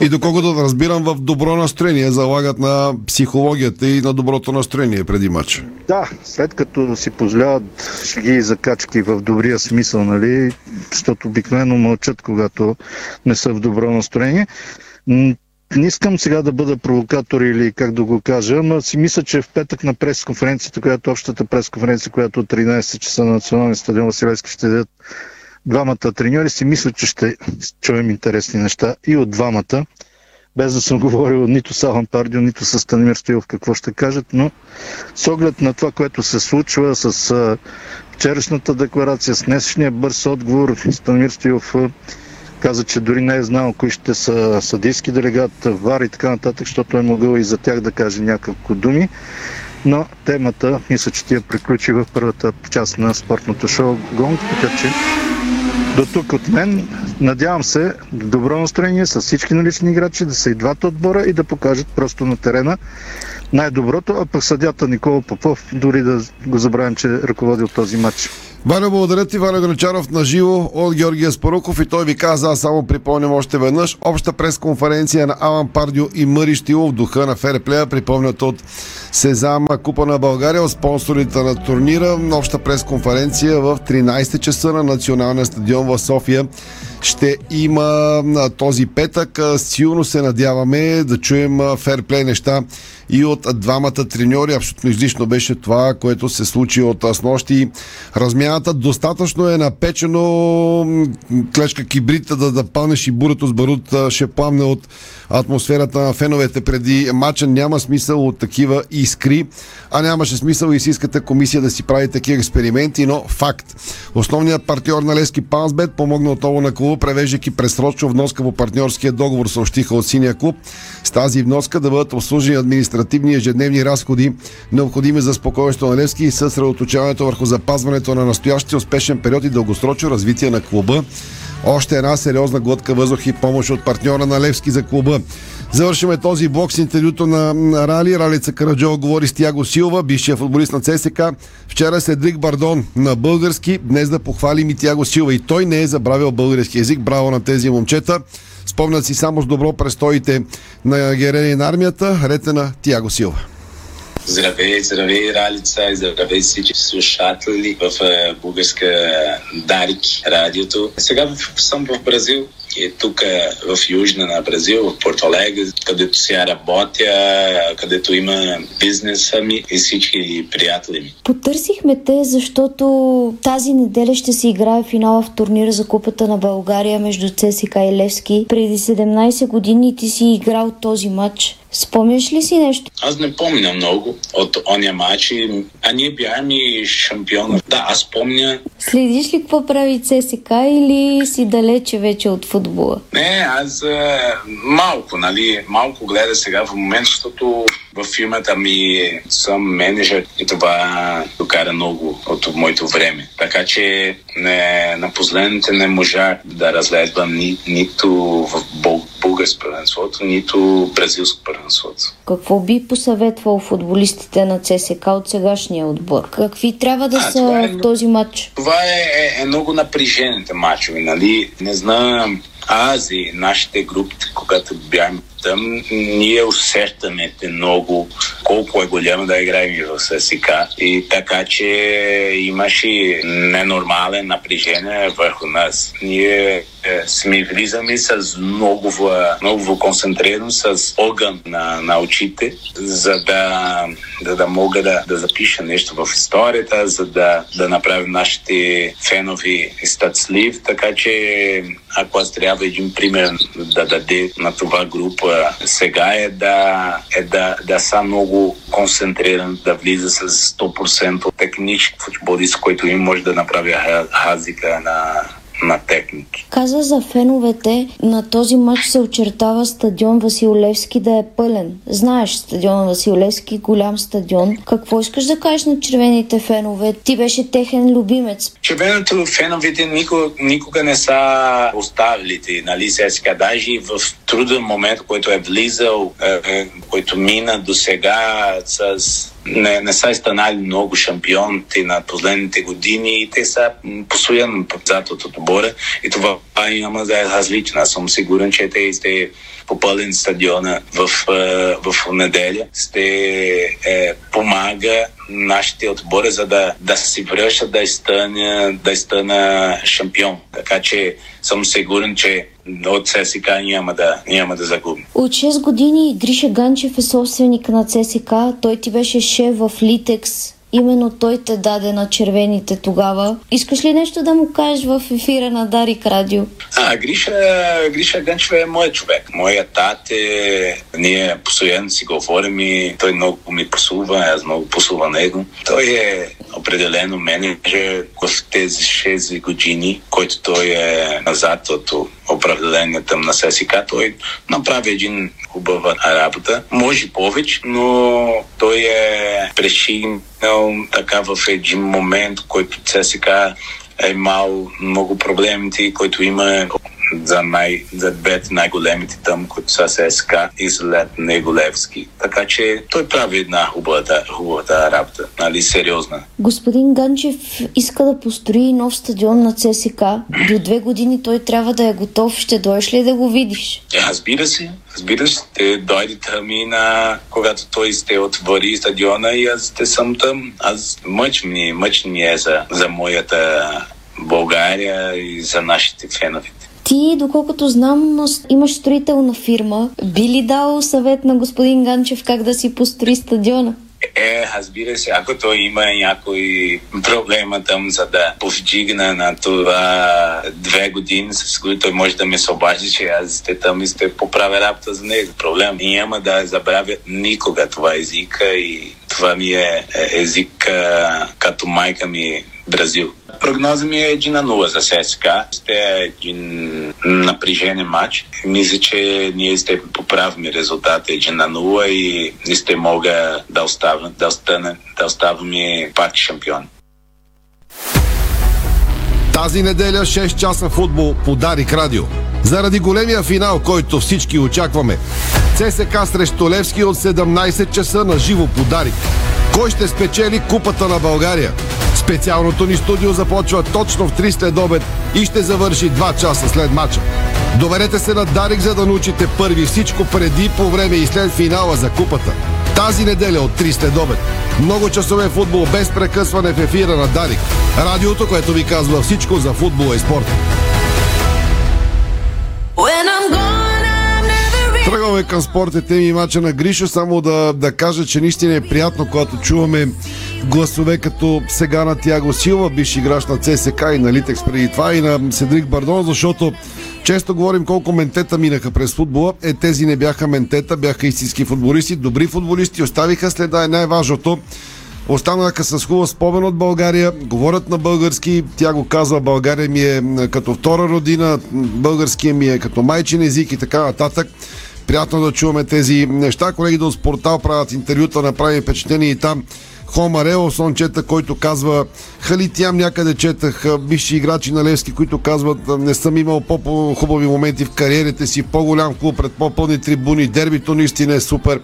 И доколкото да разбирам, в добро настроение залагат на психологията и на доброто настроение преди матч. Да, след като си позволяват шги и закачки в добрия смисъл, нали, защото обикновено мълчат, когато не са в добро настроение. Не искам сега да бъда провокатор или как да го кажа, но си мисля, че в петък на пресконференцията, която общата пресконференция, която от 13 часа на Националния стадион Василевски ще дадат двамата треньори, си мисля, че ще чуем интересни неща и от двамата, без да съм говорил нито с Алан Пардио, нито с Станимир Стоилов какво ще кажат, но с оглед на това, което се случва с вчерашната декларация, с днешния бърз отговор, Станимир Стоилов каза, че дори не е знал кои ще са съдийски делегат, ВАР и така нататък, защото е могъл и за тях да каже няколко думи. Но темата, мисля, че ти я приключи в първата част на спортното шоу Гонг, така че до тук от мен. Надявам се добро настроение с всички налични играчи, да са и двата отбора и да покажат просто на терена най-доброто, а пък съдята Никола Попов, дори да го забравим, че е ръководил този матч. Валя, благодаря ти, Валя Гранчаров на живо от Георгия Спаруков и той ви каза, аз само припомням още веднъж, обща пресконференция на Алан Пардио и Мъри Штилов в духа на Ферплея, припомнят от Сезам Купа на България, от спонсорите на турнира, обща пресконференция в 13 часа на Националния стадион в София ще има този петък. Силно се надяваме да чуем ферплей неща и от двамата треньори. Абсолютно излишно беше това, което се случи от снощи. Размяната достатъчно е напечено. Клечка кибрита да, да и бурето с барут ще пламне от атмосферата на феновете преди матча. Няма смисъл от такива искри, а нямаше смисъл и си комисия да си прави такива експерименти, но факт. Основният партньор на Лески Пансбет помогна отново на клуба, превеждайки пресрочно вноска по партньорския договор, съобщиха от синия клуб. С тази вноска да бъдат обслужени административни ежедневни разходи, необходими за спокойствието на Левски и съсредоточаването върху запазването на настоящия успешен период и дългосрочно развитие на клуба. Още една сериозна глътка въздух и помощ от партньора на Левски за клуба. Завършваме този блок с интервюто на, Рали. Ралица Караджова говори с Тяго Силва, бившия футболист на ЦСК. Вчера Седрик Бардон на български. Днес да похвалим и Тяго Силва. И той не е забравил български язик. Браво на тези момчета. Спомнят си само с добро престоите на герени на армията. Рете на Тяго Силва. Здравей, здравей, Ралица и здравей всички слушатели в е, българска Дарик радиото. Сега съм в Бразил и тук е, в южна на Бразил, в Порто Алегре, където сега работя, където има бизнеса ми и всички приятели ми. Потърсихме те, защото тази неделя ще се играе финала в турнира за Купата на България между ЦСКА и Левски. Преди 17 години ти си играл този матч. Спомняш ли си нещо? Аз не помня много от ония матч, а ние бяхме шампиона. Да, аз помня. Следиш ли какво прави ЦСК или си далече вече от футбола? Не, аз малко, нали, малко гледа сега в момент, защото в фирмата ми съм менеджер и това докара много от моето време. Така че не, на последните не можах да разгледам ни, нито в българско първенството, нито бразилско първенството. Какво би посъветвал футболистите на ЦСК от сегашния отбор? Какви трябва да а, са е, в този матч? Това е, е, е много напрежените матчове, нали? Не знам аз и нашите групи, когато бяхме там, ние усещаме много колко е голямо да играем в ССК. И така, че имаше ненормален напрежение върху нас. Ние е, сме влизаме с много, много концентрирано, с огън на, на очите, за да, да, да мога да, да запиша нещо в историята, за да, да направим нашите фенови статслив. Така че ако аз трябва един пример да даде на това група сега е да, е да, да са много концентриран, да влиза с 100% техничен футболист, който им може да направи разлика на, на техники. Каза за феновете, на този матч се очертава стадион Василевски да е пълен. Знаеш, стадион Василевски, голям стадион. Какво искаш да кажеш на червените фенове? Ти беше техен любимец. Червеното феновете никога, никога не са оставили, нали, сега даже в труден момент, който е влизал, е, е, който мина до сега с не, не са станали много шампиони на последните години и те са постоянно зад от отбора и това няма да е различно. Аз съм сигурен, че те сте попълен стадиона в, в неделя, ще е, помага нашите отбори, за да, да си връщат да стане, да стане шампион. Така че съм сигурен, че от ЦСК няма да, няма да загубим. От 6 години Гриша Ганчев е собственик на ЦСК. Той ти беше шеф в Литекс. Именно той те даде на червените тогава. Искаш ли нещо да му кажеш в ефира на Дарик Радио? А, Гриша, Гриша Ганчев е мой човек. Моя тат е... Ние постоянно си говорим и той много ми посува, аз много посува него. Той е определено менеджер в тези 6 години, който той е назад от управлението на ССК. Той направи един хубава работа. Може повече, но той е прешигнал така в един момент, който ЦСК е имал много проблемите, който има за, най, за двете най-големите там, които са ССК и след него Левски. Така че той прави една хубавата, хубавата работа, нали, сериозна. Господин Ганчев иска да построи нов стадион на ЦСК. До две години той трябва да е готов. Ще дойдеш ли да го видиш? Е, разбира се. Разбира се, ще дойдете ми на когато той сте отвори стадиона и аз ще съм там. Аз мъч ми, мъч ми е за, за моята България и за нашите фенове. Ти, доколкото знам, имаш строителна фирма. Би ли дал съвет на господин Ганчев как да си построи стадиона? Е, разбира се, ако той има някой проблема там, за да повдигна на това две години, с които той може да ме се обажда, че аз сте там и сте поправя работа за него. Проблем няма да забравя никога това езика и това ми е, е език като майка ми Бразил. Прогноза ми е 1 на 0 за ССКА. Ще е един напреженен матч. Мисля, че ние сте поправим резултата 1 на 0 и не сте мога да оставим, да остане, да оставим пак шампион. Тази неделя 6 часа футбол по Дарик Радио. Заради големия финал, който всички очакваме. ЦСК срещу Левски от 17 часа на живо по Дарик. Кой ще спечели Купата на България? Специалното ни студио започва точно в 3 след обед и ще завърши 2 часа след матча. Доверете се на Дарик, за да научите първи всичко преди, по време и след финала за купата. Тази неделя от 3 след обед. Много часове футбол без прекъсване в ефира на Дарик. Радиото, което ви казва всичко за футбола и спорта. Тръгваме към спортите и мача на Гришо. Само да, да кажа, че наистина е приятно, когато чуваме гласове като сега на Тяго Силва, биш играч на ЦСК и на Литекс преди това и на Седрик Бардон, защото често говорим колко ментета минаха през футбола. Е, тези не бяха ментета, бяха истински футболисти, добри футболисти, оставиха следа. Е най-важното. Останаха с хубав спомен от България, говорят на български, тя го казва, България ми е като втора родина, българския ми е като майчин език и така нататък. Приятно да чуваме тези неща. Колегите от Спортал правят интервюта, направи впечатление и там. Хома Реосон чета, който казва Халитям някъде четах бивши играчи на Левски, които казват не съм имал по-хубави моменти в кариерите си, по-голям клуб пред по-пълни трибуни, дербито наистина е супер.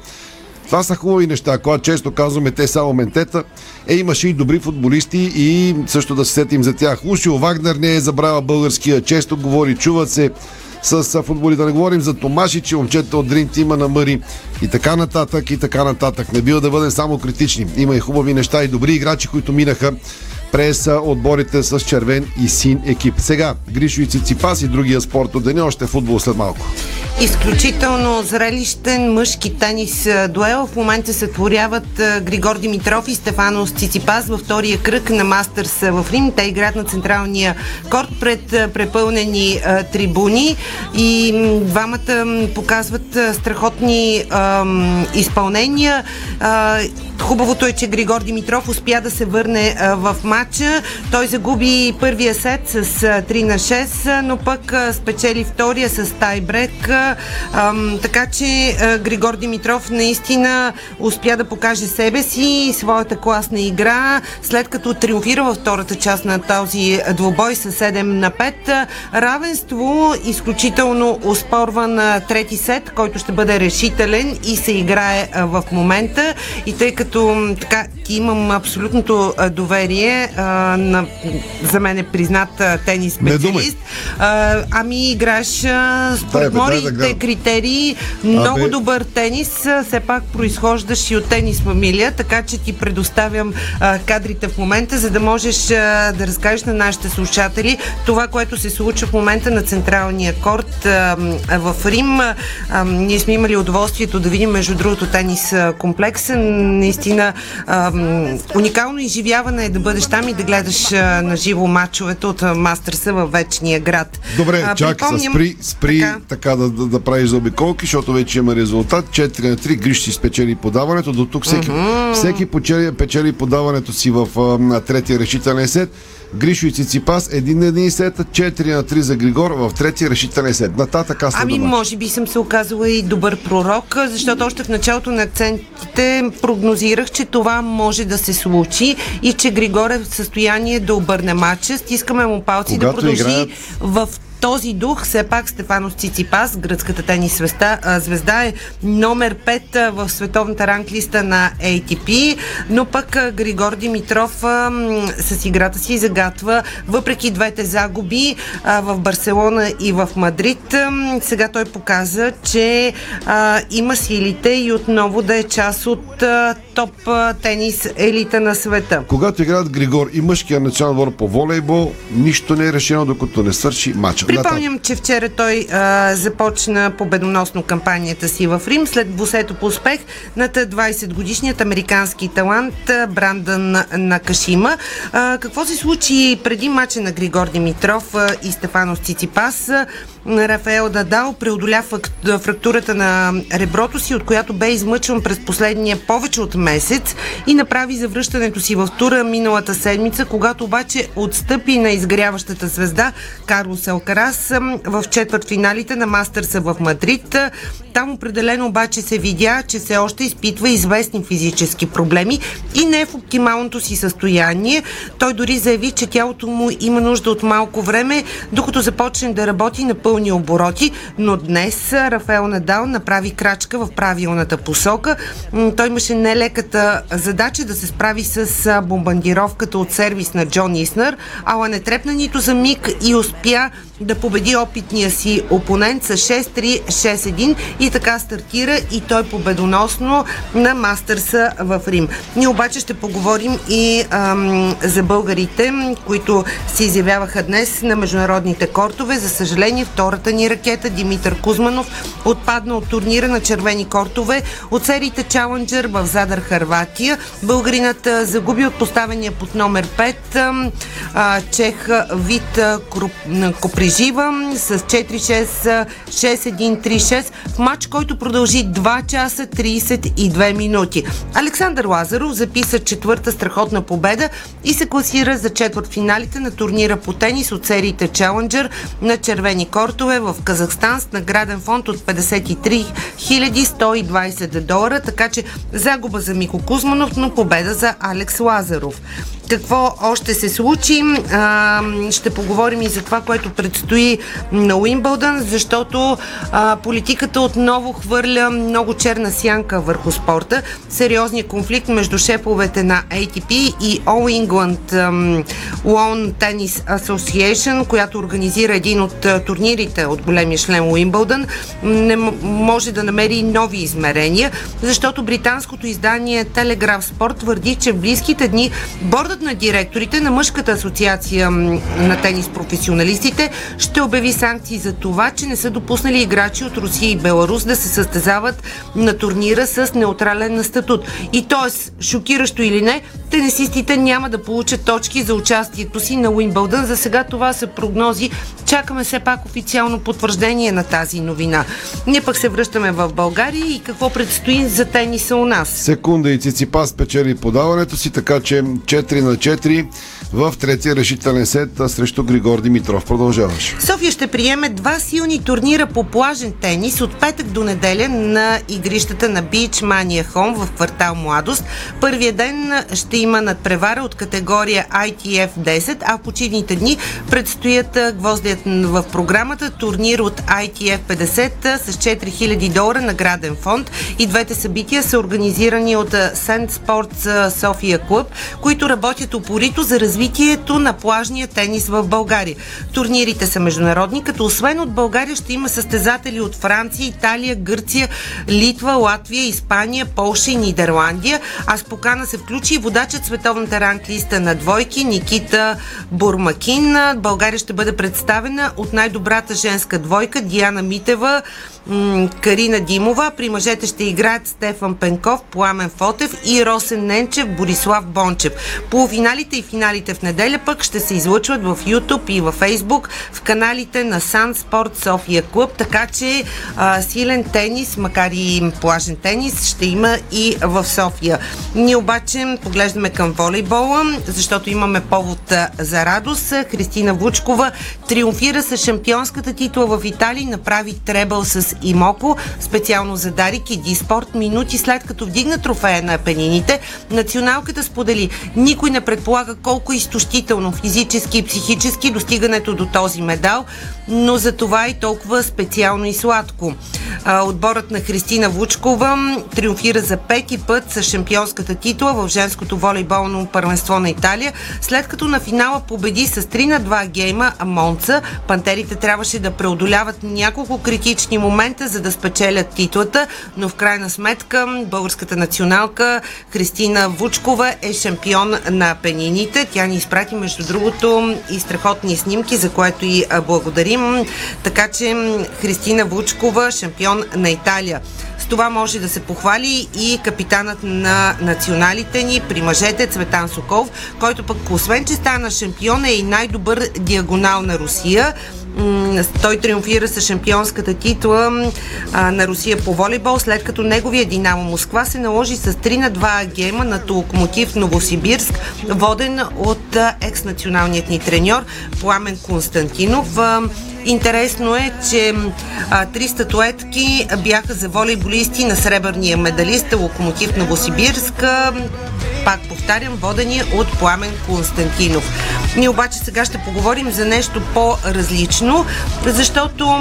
Това са хубави неща. Когато често казваме те само ментета, е имаше и добри футболисти и също да се сетим за тях. Лушио Вагнер не е забравя българския, често говори, чуват се с футболи. Да не говорим за Томашич и момчета от Дрим Тима на Мъри и така нататък и така нататък. Не бива да бъдем само критични. Има и хубави неща и добри играчи, които минаха през отборите с червен и син екип. Сега, Гришо и Циципас и другия спорт от деня, още футбол след малко. Изключително зрелищен мъжки тенис а, дуел. В момента се творяват а, Григор Димитров и Стефано Циципас във втория кръг на Мастърс а, в Рим. Те играят на централния корт пред препълнени трибуни и двамата показват страхотни изпълнения. Хубавото е, че Григор Димитров успя да се върне в матча. Той загуби първия сет с а, 3 на 6, но пък спечели втория с тайбрек. Така че Григор Димитров наистина успя да покаже себе си и своята класна игра, след като триумфира във втората част на този двубой с 7 на 5. Равенство изключително успорван а, трети сет, който ще бъде решителен и се играе в момента. И тъй като така имам абсолютното доверие а, на за мен е признат а, тенис специалист. А, ами играеш а, Дай, според бе, дай да моите критерии много Абе. добър тенис. А, Все пак произхождаш и от тенис фамилия, така че ти предоставям а, кадрите в момента, за да можеш а, да разкажеш на нашите слушатели това, което се случва в момента на централния корт а, м, в Рим. А, а, ние сме имали удоволствието да видим, между другото, тенис а, комплекс. Наистина а, уникално изживяване е да бъдеш там и да гледаш а, на живо матчовете от а, Мастърса във вечния град. Добре, А, чакай, припомням- спри, спри така, Така. да, да, да правиш заобиколки, защото вече има резултат. 4 на 3, Гриш си спечели подаването. До тук всеки, всеки печели, печели подаването си в а, третия решителен сет. Гришо и Циципас, един на един сет, 4 на 3 за Григор в третия решителен сет. Нататък аз Ами, следвам. може би съм се оказала и добър пророк, защото още в началото на акцентите прогнозирах, че това може да се случи и че Григор е в състояние да обърне матча. Стискаме му палци да Когато продължи играят- в този дух, все пак Стефанос Циципас, гръцката тенис звезда, звезда е номер 5 а, в световната ранглиста на ATP, но пък Григор Димитров с играта си загатва, въпреки двете загуби в Барселона и в Мадрид. Сега той показа, че има силите и отново да е част от топ тенис елита на света. Когато играят Григор и мъжкия национален отбор по волейбол, нищо не е решено, докато не свърши матча. Припомням, че вчера той а, започна победоносно кампанията си в Рим след бусето по успех над 20 годишният американски талант Брандън Накашима. А, какво се случи преди матча на Григор Димитров а, и Стефанос Циципас? А, Рафаел Дадал преодоля фрактурата на реброто си, от която бе измъчван през последния повече от месец и направи завръщането си в тура миналата седмица, когато обаче отстъпи на изгряващата звезда Карлос Алкарас ам, в четвърт финалите на Мастърса в Мадрид. Там определено обаче се видя, че все още изпитва известни физически проблеми и не е в оптималното си състояние. Той дори заяви, че тялото му има нужда от малко време, докато започне да работи на пълни обороти, но днес Рафаел Надал направи крачка в правилната посока. Той имаше нелеката задача да се справи с а, бомбардировката от сервис на Джон Иснер, ала не трепна нито за миг и успя да победи опитния си опонент с 6-3, 6-1 и така стартира и той победоносно на Мастърса в Рим. Ние обаче ще поговорим и ам, за българите, които се изявяваха днес на международните кортове. За съжаление, втората ни ракета Димитър Кузманов отпадна от турнира на червени кортове от сериите Чаленджер в Задар, Харватия. Българинът загуби от поставения под номер 5 ам, а, чех Вит а, Круп- м, Коприжива с 4-6, 6-1-3-6 в матч, който продължи 2 часа 32 минути. Александър Лазаров записа четвърта страхотна победа и се класира за четвърт финалите на турнира по тенис от сериите Challenger на червени кортове в Казахстан с награден фонд от 53 120 долара, така че загуба за Мико Кузманов, но победа за Алекс Лазаров. Какво още се случи? А, ще поговорим и за това, което предстои на Уимбълдън, защото а, политиката отново хвърля много черна сянка върху спорта. Сериозният конфликт между шефовете на ATP и All England Lawn Tennis Association, която организира един от турнирите от големия шлем Уимбълдън, не може да намери нови измерения, защото британското издание Телеграф Спорт твърди, че в близките дни бордът на директорите на мъжката асоциация на тенис професионалистите ще обяви санкции за това, че не са допуснали играчи от Русия и Беларус да се състезават на турнира с неутрален статут. И т.е. шокиращо или не, тенисистите няма да получат точки за участието си на Уимбълдън. За сега това са прогнози. Чакаме все пак официално потвърждение на тази новина. Ние пък се връщаме в България и какво предстои за тениса у нас. Секунда и Циципас печели подаването си, така че 4 на 4 в третия решителен сет срещу Григор Димитров. Продължаваш. София ще приеме два силни турнира по плажен тенис от петък до неделя на игрищата на Beach Mania Home в квартал Младост. Първия ден ще има надпревара от категория ITF 10, а в почивните дни предстоят гвоздият в програмата турнир от ITF 50 с 4000 долара награден фонд. И двете събития са организирани от Sand Sports София Клуб, които работят упорито за развитието на плажния тенис в България. Турнирите са международни, като освен от България ще има състезатели от Франция, Италия, Гърция, Литва, Латвия, Испания, Полша и Нидерландия, а с покана се включи и водачът световната ранглиста на двойки Никита Бурмакин. България ще бъде представена от най-добрата женска двойка Диана Митева, Карина Димова. При мъжете ще играят Стефан Пенков, Пламен Фотев и Росен Ненчев, Борислав Бончев. Полуфиналите и финалите в неделя пък ще се излъчват в YouTube и в Facebook в каналите на Сан Спорт София Клуб, така че а, силен тенис, макар и плажен тенис, ще има и в София. Ние обаче поглеждаме към волейбола, защото имаме повод за радост. Христина Вучкова триумфира с шампионската титла в Италия направи требъл с Имоко, специално за Дарик и Диспорт. Минути след като вдигна трофея на пенините, националката сподели. Никой не предполага колко изтощително физически и психически достигането до този медал, но за това и толкова специално и сладко. Отборът на Христина Вучкова триумфира за пети път с шампионската титла в женското волейболно първенство на Италия, след като на финала победи с 3 на 2 гейма Монца. Пантерите трябваше да преодоляват няколко критични момента, за да спечелят титлата, но в крайна сметка българската националка Христина Вучкова е шампион на пенините. Тя ни изпрати, между другото, и страхотни снимки, за което и благодарим. Така че Христина Вучкова, шампион на Италия. С това може да се похвали и капитанът на националите ни при мъжете Цветан Соков, който пък освен, че стана шампион е и най-добър диагонал на Русия. Той триумфира с шампионската титла на Русия по волейбол, след като неговия Динамо Москва се наложи с 3 на 2 гейма на Локомотив Новосибирск, воден от екс-националният ни треньор Пламен Константинов. Интересно е, че а, три статуетки бяха за волейболисти на сребърния медалист Локомотив Новосибирск. Пак повтарям, водени от Пламен Константинов. Ние обаче сега ще поговорим за нещо по-различно, защото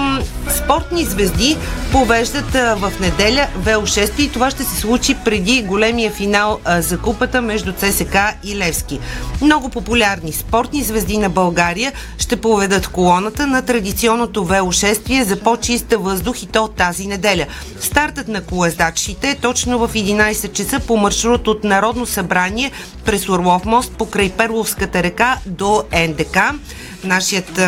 спортни звезди повеждат в неделя ВО6 и това ще се случи преди големия финал за купата между ЦСК и Левски. Много популярни спортни звезди на България ще поведат колоната на традиционното велошествие за по-чиста въздух и то тази неделя. Стартът на колездачите е точно в 11 часа по маршрут от Народно събрание през Орлов мост покрай Перловската река до НДК. Нашият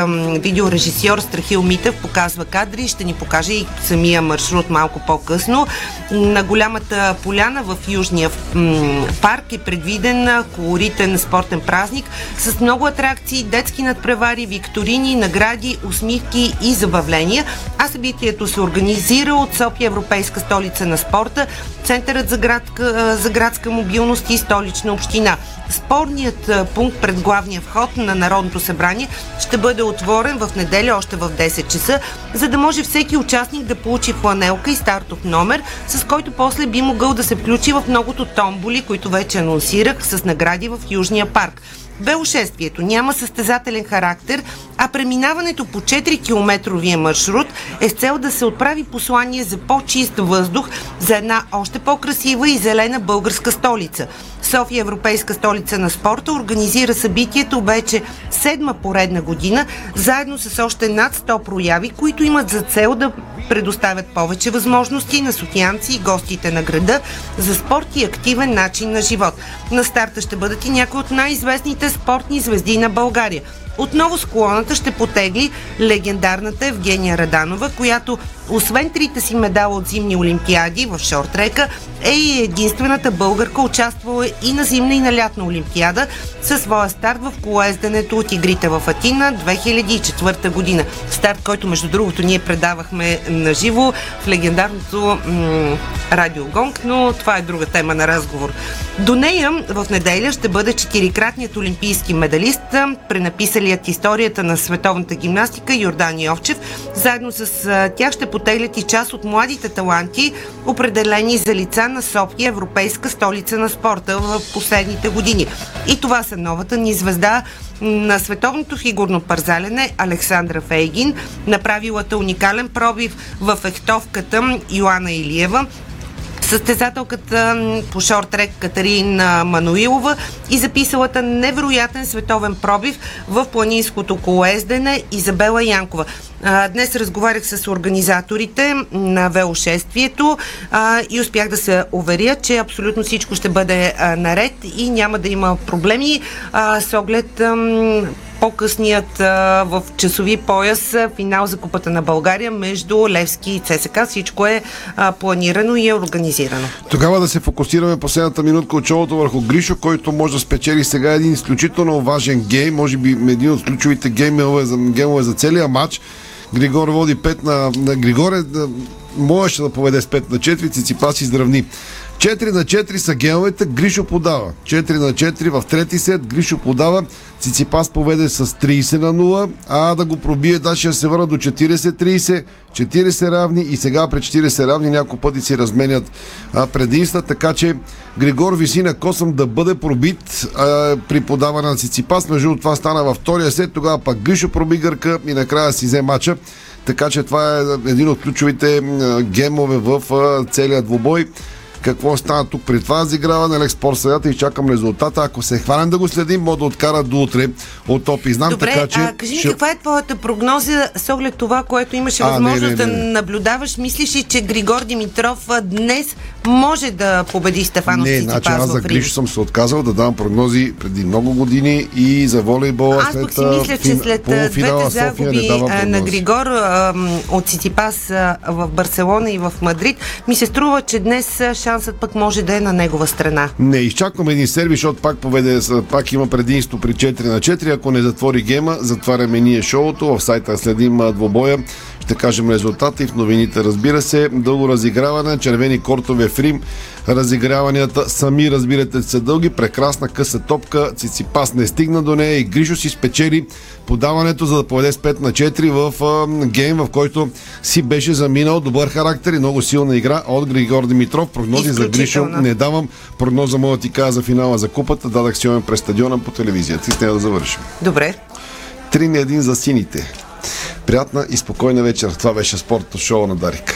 видеорежисьор Страхил Митев показва кадри, ще ни покаже и самия маршрут малко по-късно. На голямата поляна в Южния парк е предвиден колоритен спортен празник с много атракции, детски надпревари, викторини, награди, усмивки и забавления. А събитието се организира от София Европейска столица на спорта, Центърът за, градска, за градска мобилност и столична община. Спорният пункт пред главния вход на Народното събрание ще бъде отворен в неделя още в 10 часа, за да може всеки участник да получи фланелка и стартов номер, с който после би могъл да се включи в многото томболи, които вече анонсирах с награди в Южния парк. Велошествието няма състезателен характер, а преминаването по 4-километровия маршрут е с цел да се отправи послание за по-чист въздух за една още по-красива и зелена българска столица. София Европейска столица на спорта организира събитието вече седма поредна година, заедно с още над 100 прояви, които имат за цел да предоставят повече възможности на софиянци и гостите на града за спорт и активен начин на живот. На старта ще бъдат и някои от най-известните спортни звезди на България. Отново с колоната ще потегли легендарната Евгения Раданова, която освен трите си медала от зимни олимпиади в шортрека, е и единствената българка участвала и на зимна и на лятна олимпиада със своя старт в колоезденето от игрите в Атина 2004 година. Старт, който между другото ние предавахме на живо в легендарното м- радио Гонг, но това е друга тема на разговор. До нея в неделя ще бъде четирикратният олимпийски медалист, пренаписалият историята на световната гимнастика Йордан Йовчев. Заедно с тях ще потеглят и част от младите таланти, определени за лица на София, европейска столица на спорта в последните години. И това са новата ни звезда на световното фигурно парзалене Александра Фейгин, направилата уникален пробив в ехтовката Йоанна Илиева, състезателката по шорт-трек Катерина Мануилова и записалата невероятен световен пробив в планинското колоездене Изабела Янкова. Днес разговарях с организаторите на велошествието и успях да се уверя, че абсолютно всичко ще бъде наред и няма да има проблеми с оглед по-късният в часови пояс финал за Купата на България между Левски и ЦСК. Всичко е планирано и е организирано. Тогава да се фокусираме последната минутка от шоуто върху Гришо, който може да спечели сега един изключително важен гейм, може би един от ключовите геймове за, геймове за целия матч. Григор води 5 на, на Григоре, можеше да поведе с 5 на 4, Циципас изравни. 4 на 4 са геовете, Гришо подава. 4 на 4 в трети сет, Гришо подава. Циципас поведе с 30 на 0, а да го пробие, да ще се върна до 40-30, 40 равни и сега при 40 равни няколко пъти си разменят а, предимства, така че Григор виси на косъм да бъде пробит а, при подаване на Циципас. Между това стана във втория сет, тогава пак Гришо проби гърка и накрая си взе мача. Така че това е един от ключовите гемове в целият двубой какво стана тук при това разиграване на Експорт съдята и чакам резултата. Ако се хванем да го следим, мога да откара до утре от топ и знам. Добре, така, че а, кажи ми ще... каква е твоята прогноза с оглед това, което имаше а, възможност не, не, не. да наблюдаваш? Мислиш ли, че Григор Димитров днес може да победи Стефанов Не, значи аз за Гриш съм се отказал да дам прогнози преди много години и за волейбола аз след, си мисля, че след двете загуби на Григор от Ситипас в Барселона и в Мадрид, ми се струва, че днес шансът пък може да е на негова страна. Не, изчакваме един серви, защото пак поведе, пак има предимство при 4 на 4. Ако не затвори гема, затваряме ние шоуто. В сайта следим двобоя ще кажем резултата и в новините, разбира се. Дълго разиграване, червени кортове в Рим. Разиграванията сами, разбирате, са дълги. Прекрасна къса топка. Циципас не стигна до нея и Гришо си спечели подаването, за да поведе с 5 на 4 в а, гейм, в който си беше заминал добър характер и много силна игра от Григор Димитров. Прогнози за Гришо не давам. Прогноза мога да ти кажа за финала за купата. Дадах си през стадиона по телевизията. И с нея да завършим. Добре. 3 на 1 за сините. Приятна и спокойна вечер. Това беше спортното шоу на Дарик.